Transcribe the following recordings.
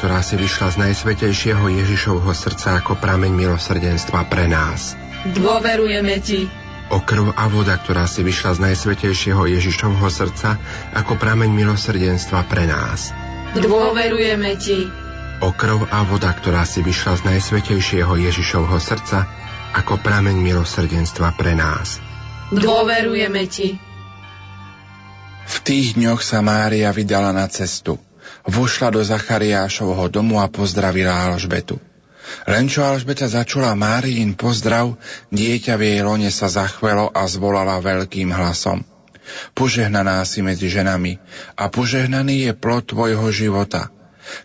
ktorá si vyšla z najsvetejšieho Ježišovho srdca ako prameň milosrdenstva pre nás. Dôverujeme Ti. O krv a voda, ktorá si vyšla z najsvetejšieho Ježišovho srdca ako prameň milosrdenstva pre nás. Dôverujeme Ti. O krv a voda, ktorá si vyšla z najsvetejšieho Ježišovho srdca ako prameň milosrdenstva pre nás. Dôverujeme Ti. V tých dňoch sa Mária vydala na cestu. Vošla do Zachariášovho domu a pozdravila Alžbetu. Len čo Alžbeta začula Máriin pozdrav, dieťa v jej lone sa zachvelo a zvolala veľkým hlasom. Požehnaná si medzi ženami a požehnaný je plod tvojho života.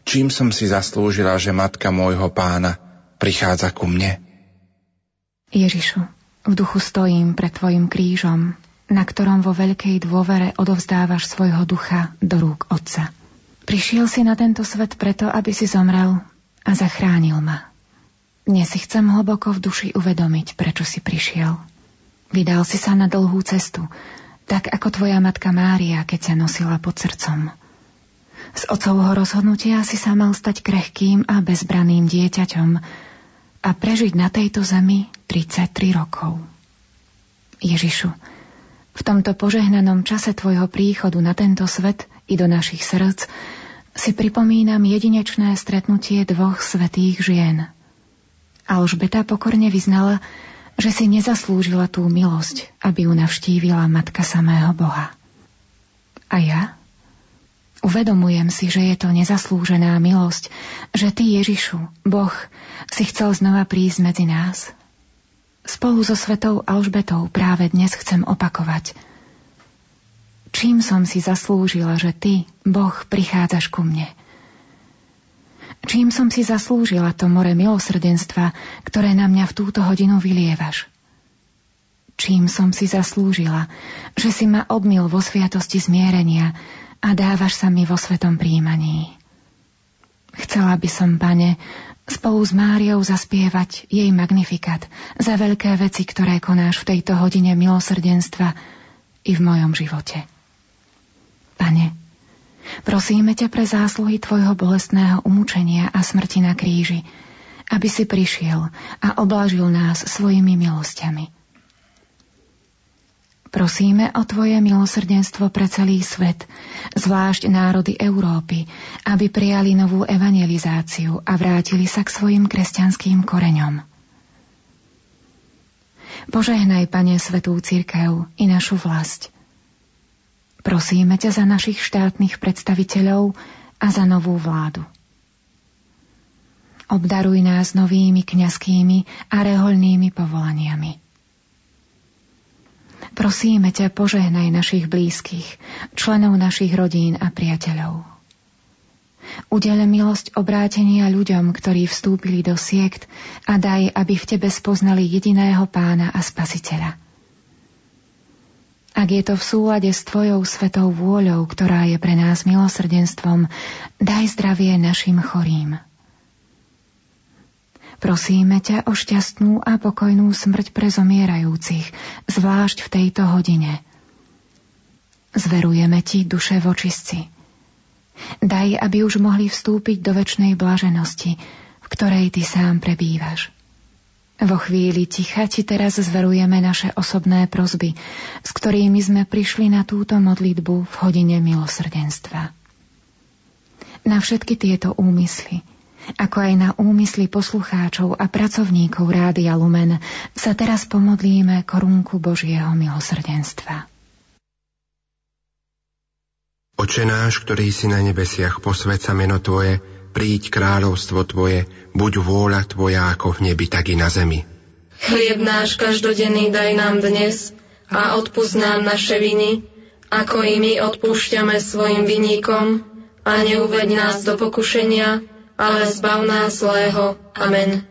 Čím som si zaslúžila, že matka môjho pána prichádza ku mne? Ježišu, v duchu stojím pred tvojim krížom, na ktorom vo veľkej dôvere odovzdávaš svojho ducha do rúk Otca. Prišiel si na tento svet preto, aby si zomrel a zachránil ma. Dnes si chcem hlboko v duši uvedomiť, prečo si prišiel. Vydal si sa na dlhú cestu, tak ako tvoja matka Mária, keď sa nosila pod srdcom. Z otcovho rozhodnutia si sa mal stať krehkým a bezbraným dieťaťom a prežiť na tejto zemi 33 rokov. Ježišu, v tomto požehnanom čase Tvojho príchodu na tento svet i do našich srdc si pripomínam jedinečné stretnutie dvoch svetých žien. Alžbeta pokorne vyznala, že si nezaslúžila tú milosť, aby ju navštívila Matka samého Boha. A ja? Uvedomujem si, že je to nezaslúžená milosť, že Ty, Ježišu, Boh, si chcel znova prísť medzi nás, Spolu so svetou Alžbetou práve dnes chcem opakovať. Čím som si zaslúžila, že ty, Boh, prichádzaš ku mne? Čím som si zaslúžila to more milosrdenstva, ktoré na mňa v túto hodinu vylievaš? Čím som si zaslúžila, že si ma obmil vo sviatosti zmierenia a dávaš sa mi vo svetom príjmaní? Chcela by som, pane, spolu s Máriou zaspievať jej magnifikat za veľké veci, ktoré konáš v tejto hodine milosrdenstva i v mojom živote. Pane, prosíme ťa pre zásluhy Tvojho bolestného umúčenia a smrti na kríži, aby si prišiel a oblažil nás svojimi milosťami. Prosíme o Tvoje milosrdenstvo pre celý svet, zvlášť národy Európy, aby prijali novú evangelizáciu a vrátili sa k svojim kresťanským koreňom. Požehnaj, Pane, Svetú Církev i našu vlast. Prosíme ťa za našich štátnych predstaviteľov a za novú vládu. Obdaruj nás novými kňazskými a reholnými povolaniami. Prosíme ťa, požehnaj našich blízkych, členov našich rodín a priateľov. Udele milosť obrátenia ľuďom, ktorí vstúpili do siekt a daj, aby v Tebe spoznali jediného pána a spasiteľa. Ak je to v súlade s Tvojou svetou vôľou, ktorá je pre nás milosrdenstvom, daj zdravie našim chorým. Prosíme ťa o šťastnú a pokojnú smrť pre zomierajúcich, zvlášť v tejto hodine. Zverujeme ti duše vočistci. Daj, aby už mohli vstúpiť do väčšnej blaženosti, v ktorej ty sám prebývaš. Vo chvíli ticha ti teraz zverujeme naše osobné prozby, s ktorými sme prišli na túto modlitbu v hodine milosrdenstva. Na všetky tieto úmysly – ako aj na úmysly poslucháčov a pracovníkov Rádia Lumen, sa teraz pomodlíme korunku Božieho milosrdenstva. Oče náš, ktorý si na nebesiach, posved sa meno Tvoje, príď kráľovstvo Tvoje, buď vôľa Tvoja ako v nebi, tak i na zemi. Chlieb náš každodenný daj nám dnes a odpúsť nám naše viny, ako i my odpúšťame svojim viníkom a neuved nás do pokušenia, ale zbav nás zlého. Amen.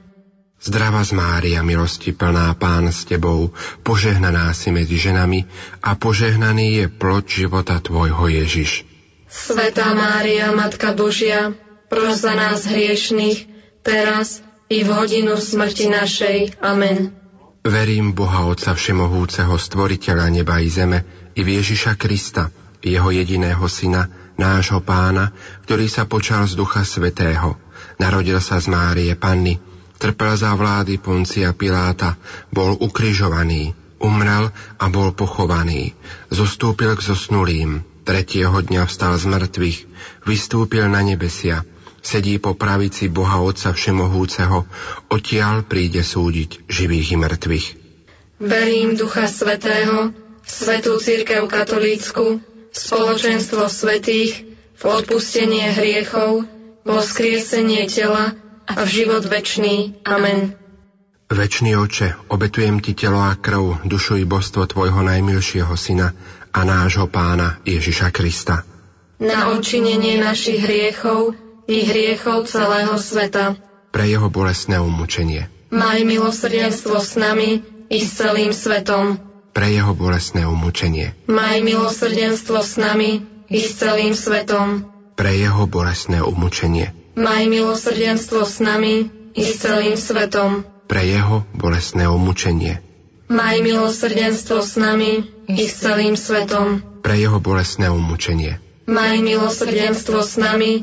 Zdrava z Mária, milosti plná Pán s Tebou, požehnaná si medzi ženami a požehnaný je plod života Tvojho Ježiš. Svetá Mária, Matka Božia, pros za nás hriešných, teraz i v hodinu smrti našej. Amen. Verím Boha Otca Všemohúceho, Stvoriteľa neba i zeme, i v Ježiša Krista, Jeho jediného Syna, nášho pána, ktorý sa počal z Ducha Svetého. Narodil sa z Márie Panny, trpel za vlády Poncia Piláta, bol ukrižovaný, umrel a bol pochovaný. Zostúpil k zosnulým, tretieho dňa vstal z mŕtvych, vystúpil na nebesia, sedí po pravici Boha Otca Všemohúceho, odtiaľ príde súdiť živých i mŕtvych. Verím Ducha Svetého, v Svetú Církev Katolícku, v spoločenstvo svetých, v odpustenie hriechov, vo skriesenie tela a v život večný. Amen. Večný oče, obetujem ti telo a krv, dušu i božstvo tvojho najmilšieho syna a nášho pána Ježiša Krista. Na odčinenie našich hriechov i hriechov celého sveta. Pre jeho bolestné umúčenie. Maj milosrdenstvo s nami i s celým svetom pre jeho bolestné umúčenie. Maj milosrdenstvo s nami i s celým svetom. Pre jeho bolestné umúčenie. Maj milosrdenstvo s nami i s celým svetom. Pre jeho bolestné umúčenie. Maj milosrdenstvo s nami i s celým svetom. Pre jeho bolestné umúčenie. Maj milosrdenstvo s nami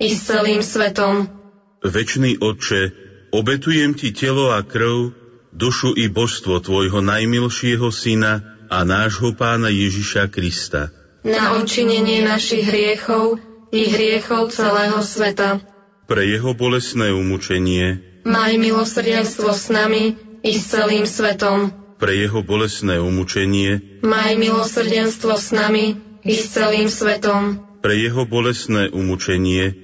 i s celým svetom. Večný Otče, obetujem Ti telo a krv, dušu i božstvo Tvojho najmilšieho Syna a nášho Pána Ježiša Krista. Na odčinenie našich hriechov i hriechov celého sveta. Pre jeho bolesné umúčenie. Maj milosrdenstvo s nami i s celým svetom. Pre jeho bolesné umúčenie. Maj milosrdenstvo s nami i s celým svetom. Pre jeho bolesné umúčenie.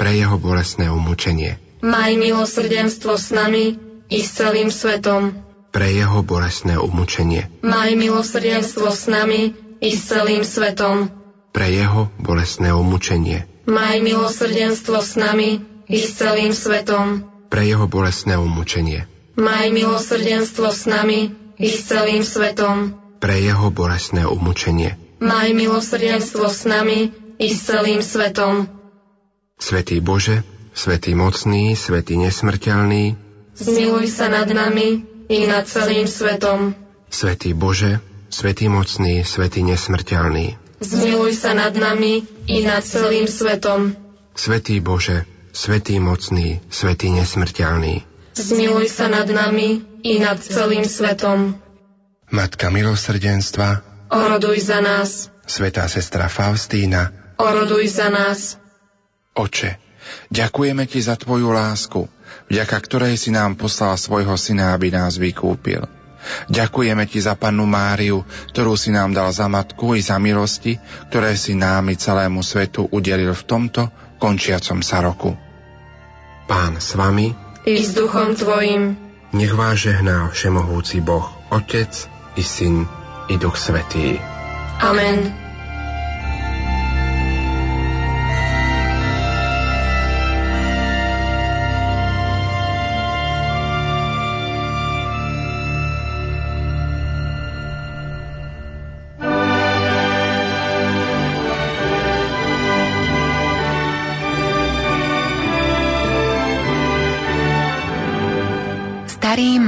Pre jeho bolestné umúčenie. Maj milosrdenstvo s nami i s celým svetom. Pre jeho bolestné umúčenie. Maj milosrdenstvo s nami i s celým svetom. Pre jeho bolestné umúčenie. Maj milosrdenstvo s nami i s celým svetom. Pre jeho bolestné umúčenie. Maj milosrdenstvo s nami i s celým svetom. Pre jeho bolestné umúčenie. Maj milosrdenstvo s nami i s celým svetom. Svetý Bože, Svetý mocný, Svetý nesmrteľný, Zmiluj sa nad nami i nad celým svetom. Svetý Bože, Svetý mocný, Svetý nesmrteľný, Zmiluj sa nad nami i nad celým svetom. Svetý Bože, Svetý mocný, Svetý nesmrteľný, Zmiluj sa nad nami i nad celým svetom. Matka milosrdenstva, Oroduj za nás. Svetá sestra Faustína, Oroduj za nás. Oče, ďakujeme Ti za Tvoju lásku, vďaka ktorej si nám poslal svojho syna, aby nás vykúpil. Ďakujeme Ti za pannu Máriu, ktorú si nám dal za matku i za milosti, ktoré si nám i celému svetu udelil v tomto končiacom sa roku. Pán s vami, I s duchom tvojim. nech vás žehná Všemohúci Boh, Otec i Syn i Duch Svetý. Amen.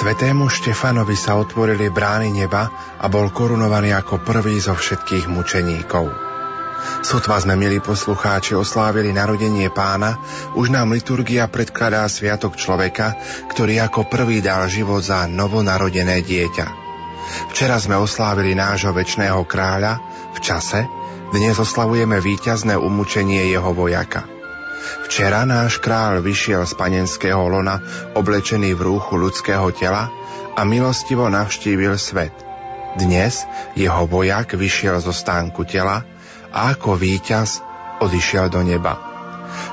Svetému Štefanovi sa otvorili brány neba a bol korunovaný ako prvý zo všetkých mučeníkov. Sotva sme, milí poslucháči, oslávili narodenie pána, už nám liturgia predkladá sviatok človeka, ktorý ako prvý dal život za novonarodené dieťa. Včera sme oslávili nášho väčšného kráľa v čase, dnes oslavujeme víťazné umúčenie jeho vojaka. Včera náš kráľ vyšiel z panenského lona oblečený v rúchu ľudského tela a milostivo navštívil svet. Dnes jeho vojak vyšiel zo stánku tela a ako víťaz odišiel do neba.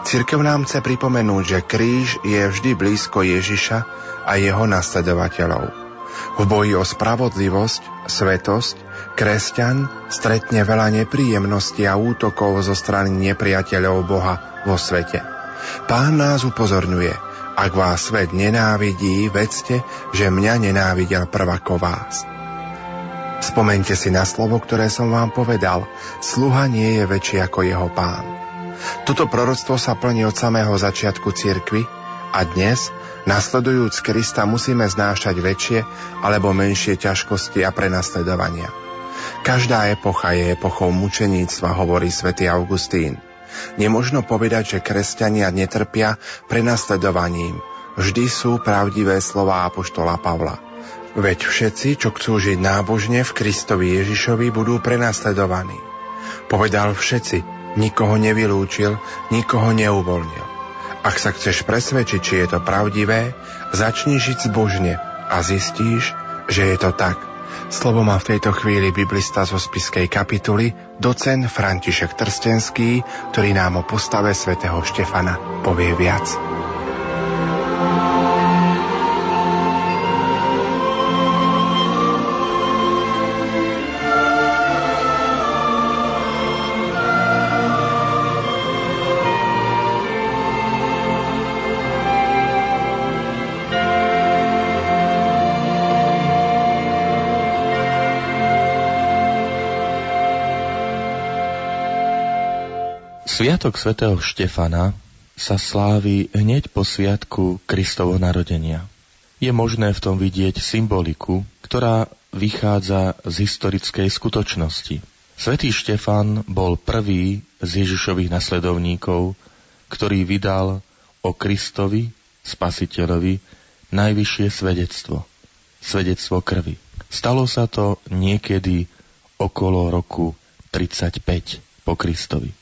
Cirkev nám chce pripomenúť, že kríž je vždy blízko Ježiša a jeho nasledovateľov. V boji o spravodlivosť, svetosť, kresťan stretne veľa nepríjemností a útokov zo strany nepriateľov Boha vo svete. Pán nás upozorňuje, ak vás svet nenávidí, vedzte, že mňa nenávidel prvako vás. Spomente si na slovo, ktoré som vám povedal. Sluha nie je väčší ako jeho pán. Toto proroctvo sa plní od samého začiatku cirkvy a dnes, nasledujúc Krista, musíme znášať väčšie alebo menšie ťažkosti a prenasledovania. Každá epocha je epochou mučeníctva, hovorí svätý Augustín. Nemožno povedať, že kresťania netrpia prenasledovaním. Vždy sú pravdivé slova Apoštola Pavla. Veď všetci, čo chcú žiť nábožne v Kristovi Ježišovi, budú prenasledovaní. Povedal všetci, nikoho nevylúčil, nikoho neuvolnil. Ak sa chceš presvedčiť, či je to pravdivé, začni žiť zbožne a zistíš, že je to tak. Slovo má v tejto chvíli biblista zo spiskej kapituly, docen František Trstenský, ktorý nám o postave svätého Štefana povie viac. Sviatok svätého Štefana sa slávi hneď po sviatku Kristovo narodenia. Je možné v tom vidieť symboliku, ktorá vychádza z historickej skutočnosti. Svetý Štefan bol prvý z Ježišových nasledovníkov, ktorý vydal o Kristovi, spasiteľovi, najvyššie svedectvo. Svedectvo krvi. Stalo sa to niekedy okolo roku 35 po Kristovi.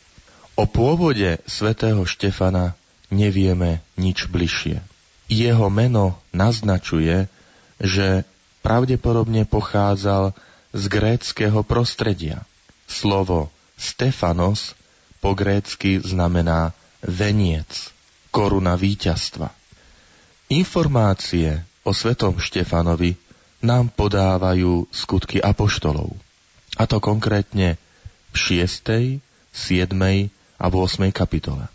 O pôvode svätého Štefana nevieme nič bližšie. Jeho meno naznačuje, že pravdepodobne pochádzal z gréckého prostredia. Slovo Stefanos po grécky znamená veniec, koruna víťazstva. Informácie o svetom Štefanovi nám podávajú skutky apoštolov. A to konkrétne v 6., 7., a v 8. kapitole.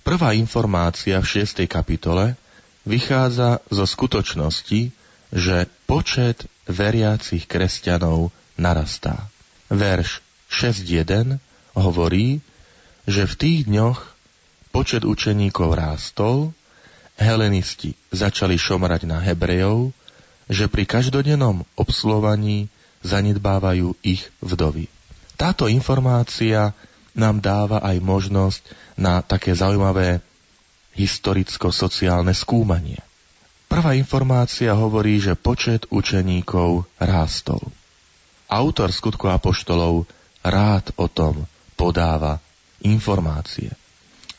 Prvá informácia v 6. kapitole vychádza zo skutočnosti, že počet veriacich kresťanov narastá. Verš 6.1 hovorí, že v tých dňoch počet učeníkov rástol, helenisti začali šomrať na Hebrejov, že pri každodennom obslovaní zanedbávajú ich vdovy. Táto informácia nám dáva aj možnosť na také zaujímavé historicko-sociálne skúmanie. Prvá informácia hovorí, že počet učeníkov rástol. Autor skutku apoštolov rád o tom podáva informácie.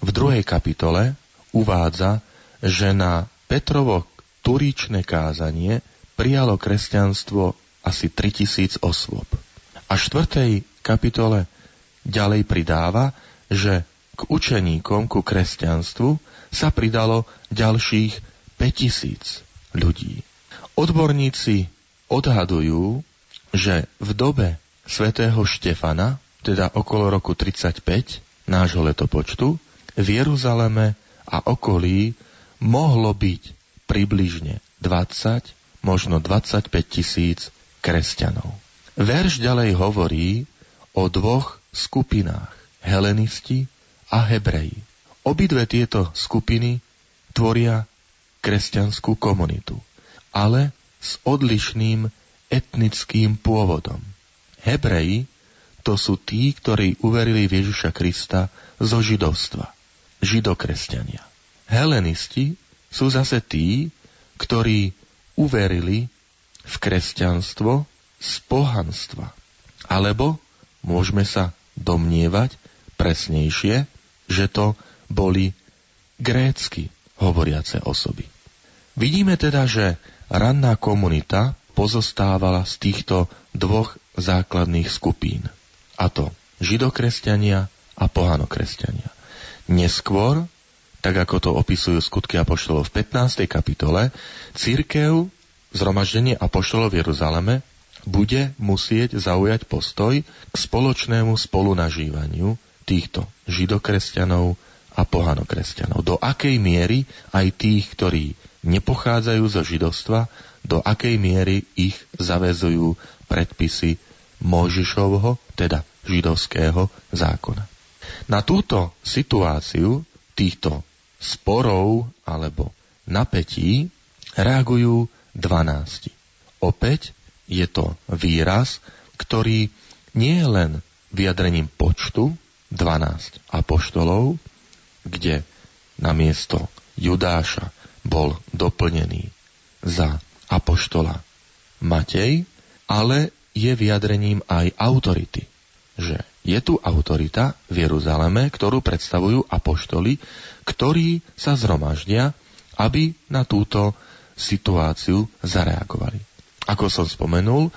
V druhej kapitole uvádza, že na Petrovo turíčne kázanie prijalo kresťanstvo asi 3000 osôb. A štvrtej kapitole Ďalej pridáva, že k učeníkom, ku kresťanstvu sa pridalo ďalších 5000 ľudí. Odborníci odhadujú, že v dobe svätého Štefana, teda okolo roku 35 nášho letopočtu, v Jeruzaleme a okolí mohlo byť približne 20, možno 25 tisíc kresťanov. Verš ďalej hovorí o dvoch skupinách helenisti a hebreji. Obidve tieto skupiny tvoria kresťanskú komunitu, ale s odlišným etnickým pôvodom. Hebreji to sú tí, ktorí uverili v Ježiša Krista zo židovstva, židokresťania. Helenisti sú zase tí, ktorí uverili v kresťanstvo z pohanstva. Alebo môžeme sa domnievať presnejšie, že to boli grécky hovoriace osoby. Vidíme teda, že ranná komunita pozostávala z týchto dvoch základných skupín. A to židokresťania a pohanokresťania. Neskôr, tak ako to opisujú skutky apoštolov v 15. kapitole, církev, zhromaždenie apoštolov v Jeruzaleme bude musieť zaujať postoj k spoločnému spolunažívaniu týchto židokresťanov a pohanokresťanov. Do akej miery aj tých, ktorí nepochádzajú zo židovstva, do akej miery ich zavezujú predpisy Mojžišovho, teda židovského zákona. Na túto situáciu týchto sporov alebo napätí reagujú 12. Opäť je to výraz, ktorý nie je len vyjadrením počtu 12 apoštolov, kde na miesto Judáša bol doplnený za apoštola Matej, ale je vyjadrením aj autority, že je tu autorita v Jeruzaleme, ktorú predstavujú apoštoli, ktorí sa zhromaždia, aby na túto situáciu zareagovali. Ako som spomenul,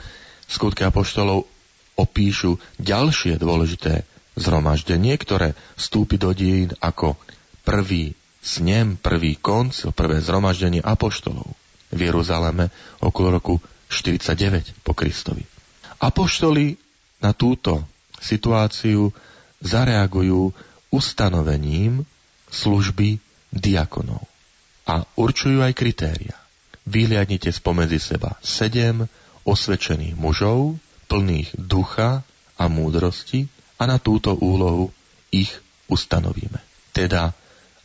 skutky apoštolov opíšu ďalšie dôležité zhromaždenie, ktoré vstúpi do dejín ako prvý snem, prvý koncil, prvé zhromaždenie apoštolov v Jeruzaleme okolo roku 49 po Kristovi. Apoštoli na túto situáciu zareagujú ustanovením služby diakonov a určujú aj kritéria. Vyliadnite spomedzi seba sedem osvedčených mužov, plných ducha a múdrosti a na túto úlohu ich ustanovíme. Teda,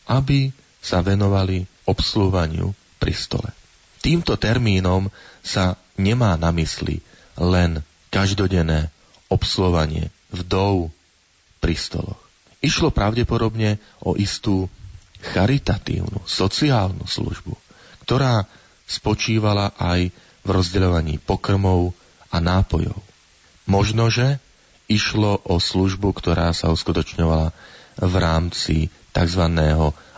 aby sa venovali obslúvaniu pri stole. Týmto termínom sa nemá na mysli len každodenné obslovanie vdov pri stoloch. Išlo pravdepodobne o istú charitatívnu, sociálnu službu, ktorá spočívala aj v rozdeľovaní pokrmov a nápojov. Možno, že išlo o službu, ktorá sa uskutočňovala v rámci tzv.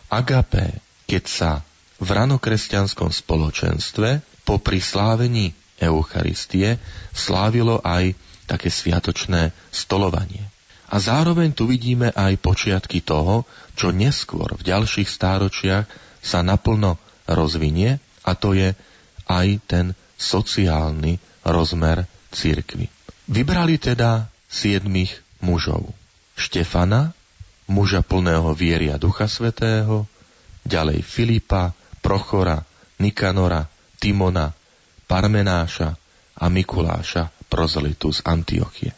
agapé, keď sa v ranokresťanskom spoločenstve po prislávení Eucharistie slávilo aj také sviatočné stolovanie. A zároveň tu vidíme aj počiatky toho, čo neskôr v ďalších stáročiach sa naplno rozvinie a to je aj ten sociálny rozmer cirkvy. Vybrali teda siedmých mužov. Štefana, muža plného viery a ducha svetého, ďalej Filipa, Prochora, Nikanora, Timona, Parmenáša a Mikuláša, prozelitu z Antiochie.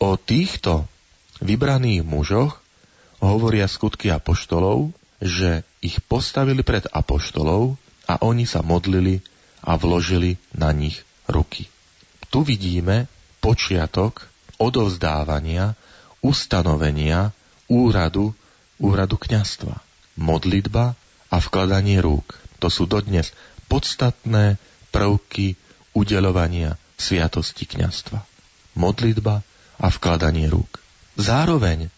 O týchto vybraných mužoch hovoria skutky apoštolov, že ich postavili pred apoštolov a oni sa modlili a vložili na nich ruky. Tu vidíme počiatok odovzdávania, ustanovenia úradu, úradu kňastva. Modlitba a vkladanie rúk. To sú dodnes podstatné prvky udelovania sviatosti kňastva. Modlitba a vkladanie rúk. Zároveň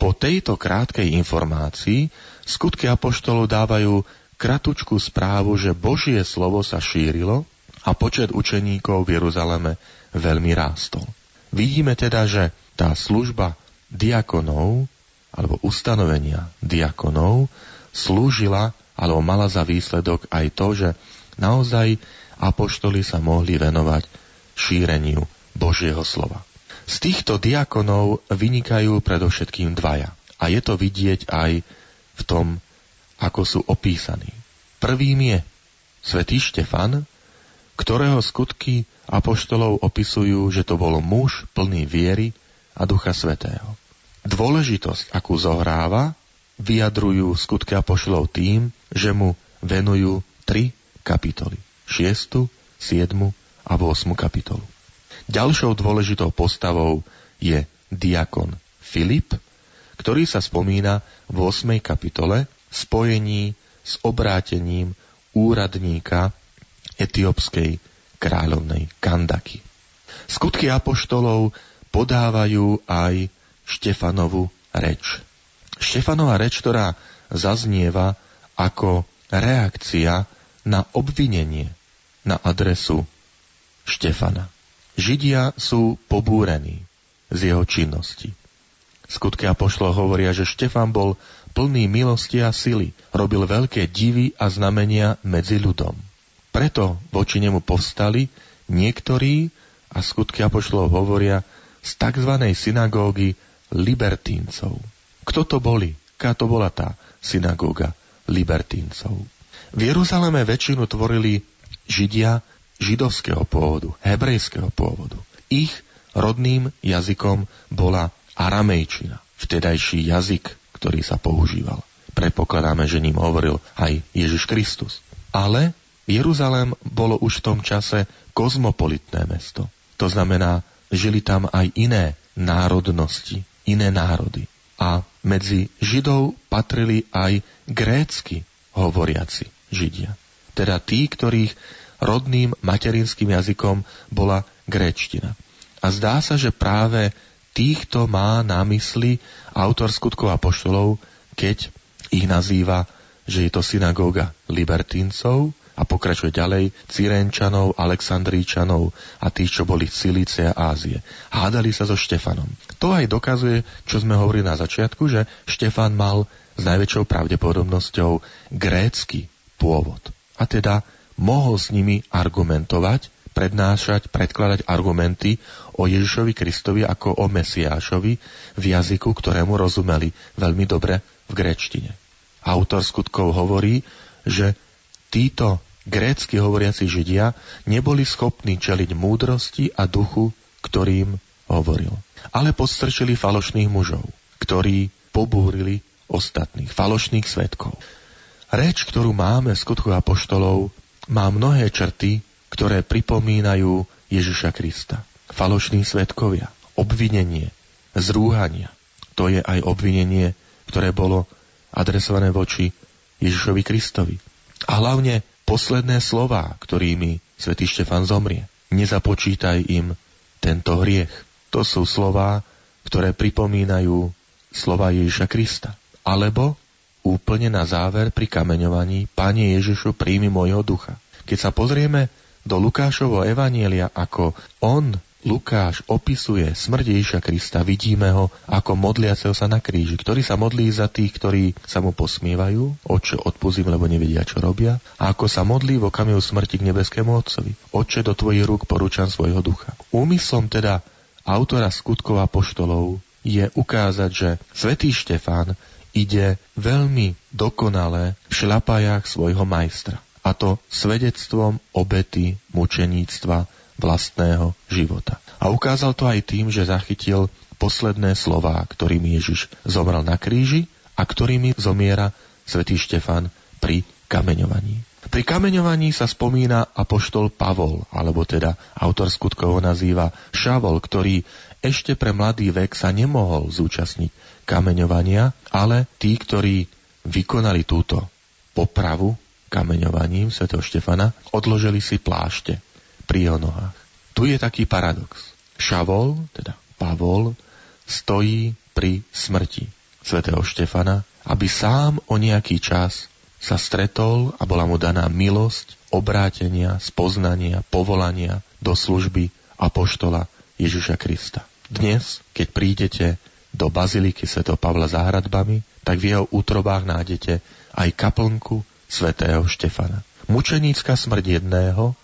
po tejto krátkej informácii skutky apoštolov dávajú kratučkú správu, že Božie slovo sa šírilo a počet učeníkov v Jeruzaleme veľmi rástol. Vidíme teda, že tá služba diakonov alebo ustanovenia diakonov slúžila alebo mala za výsledok aj to, že naozaj apoštoli sa mohli venovať šíreniu Božieho slova. Z týchto diakonov vynikajú predovšetkým dvaja. A je to vidieť aj v tom ako sú opísaní. Prvým je svätý Štefan, ktorého skutky apoštolov opisujú, že to bol muž plný viery a ducha svetého. Dôležitosť, akú zohráva, vyjadrujú skutky apoštolov tým, že mu venujú tri kapitoly. 6., 7. a 8. kapitolu. Ďalšou dôležitou postavou je diakon Filip, ktorý sa spomína v 8. kapitole spojení s obrátením úradníka etiópskej kráľovnej Kandaky. Skutky apoštolov podávajú aj Štefanovu reč. Štefanova reč, ktorá zaznieva ako reakcia na obvinenie na adresu Štefana. Židia sú pobúrení z jeho činnosti. Skutky apoštolov hovoria, že Štefan bol plný milosti a sily, robil veľké divy a znamenia medzi ľudom. Preto voči nemu povstali niektorí, a skutky apoštolov hovoria, z tzv. synagógy libertíncov. Kto to boli? Ká to bola tá synagóga libertíncov? V Jeruzaleme väčšinu tvorili Židia židovského pôvodu, hebrejského pôvodu. Ich rodným jazykom bola aramejčina, vtedajší jazyk ktorý sa používal. Prepokladáme, že ním hovoril aj Ježiš Kristus. Ale Jeruzalém bolo už v tom čase kozmopolitné mesto. To znamená, žili tam aj iné národnosti, iné národy. A medzi Židov patrili aj grécky hovoriaci Židia. Teda tí, ktorých rodným materinským jazykom bola gréčtina. A zdá sa, že práve týchto má na mysli autor skutkov a poštolov, keď ich nazýva, že je to synagóga libertíncov a pokračuje ďalej Cyrenčanov, Aleksandríčanov a tých, čo boli z Silície a Ázie. Hádali sa so Štefanom. To aj dokazuje, čo sme hovorili na začiatku, že Štefan mal s najväčšou pravdepodobnosťou grécky pôvod. A teda mohol s nimi argumentovať, prednášať, predkladať argumenty o Ježišovi Kristovi ako o Mesiášovi v jazyku, ktorému rozumeli veľmi dobre v gréčtine. Autor skutkov hovorí, že títo grécky hovoriaci Židia neboli schopní čeliť múdrosti a duchu, ktorým hovoril. Ale podstrčili falošných mužov, ktorí pobúrili ostatných, falošných svetkov. Reč, ktorú máme v skutku apoštolov, má mnohé črty, ktoré pripomínajú Ježiša Krista. Falošní svetkovia, obvinenie, zrúhania. To je aj obvinenie, ktoré bolo adresované voči Ježišovi Kristovi. A hlavne posledné slová, ktorými svätý Štefan zomrie. Nezapočítaj im tento hriech. To sú slová, ktoré pripomínajú slova Ježiša Krista. Alebo úplne na záver pri kameňovaní Pane Ježišu príjmi môjho ducha. Keď sa pozrieme do Lukášovho evanielia, ako on Lukáš opisuje smrť Ježiša Krista, vidíme ho ako modliaceho sa na kríži, ktorý sa modlí za tých, ktorí sa mu posmievajú, oče odpuzím, lebo nevedia, čo robia, a ako sa modlí v okamihu smrti k nebeskému Otcovi. Oče, do tvojich rúk porúčam svojho ducha. Úmyslom teda autora skutkov a poštolov je ukázať, že svätý Štefán ide veľmi dokonale v šľapajách svojho majstra. A to svedectvom obety mučeníctva vlastného života. A ukázal to aj tým, že zachytil posledné slová, ktorými Ježiš zomrel na kríži a ktorými zomiera svätý Štefan pri kameňovaní. Pri kameňovaní sa spomína apoštol Pavol, alebo teda autor skutkov ho nazýva Šavol, ktorý ešte pre mladý vek sa nemohol zúčastniť kameňovania, ale tí, ktorí vykonali túto popravu kameňovaním svätého Štefana, odložili si plášte pri jeho nohách. Tu je taký paradox. Šavol, teda Pavol, stojí pri smrti svätého Štefana, aby sám o nejaký čas sa stretol a bola mu daná milosť obrátenia, spoznania, povolania do služby apoštola Ježiša Krista. Dnes, keď prídete do baziliky Sv. Pavla za hradbami, tak v jeho útrobách nájdete aj kaplnku svätého Štefana. Mučenícka smrť jedného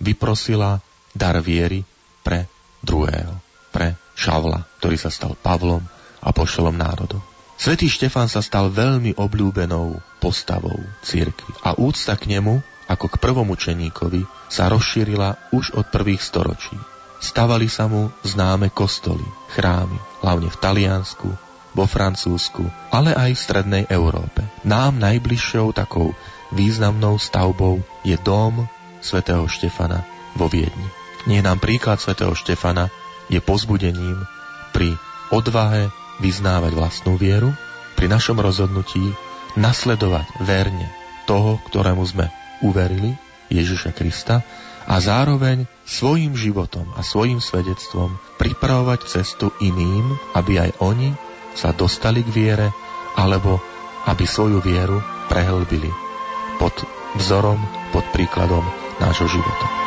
vyprosila dar viery pre druhého, pre Šavla, ktorý sa stal Pavlom a pošelom národov. Svetý Štefan sa stal veľmi obľúbenou postavou cirkvi a úcta k nemu, ako k prvomučeníkovi, sa rozšírila už od prvých storočí. Stavali sa mu známe kostoly, chrámy, hlavne v Taliansku, vo Francúzsku, ale aj v strednej Európe. Nám najbližšou takou významnou stavbou je dom svätého Štefana vo Viedni. Nie nám príklad svätého Štefana je pozbudením pri odvahe vyznávať vlastnú vieru, pri našom rozhodnutí nasledovať verne toho, ktorému sme uverili, Ježiša Krista, a zároveň svojim životom a svojim svedectvom pripravovať cestu iným, aby aj oni sa dostali k viere, alebo aby svoju vieru prehlbili pod vzorom, pod príkladom nášho života.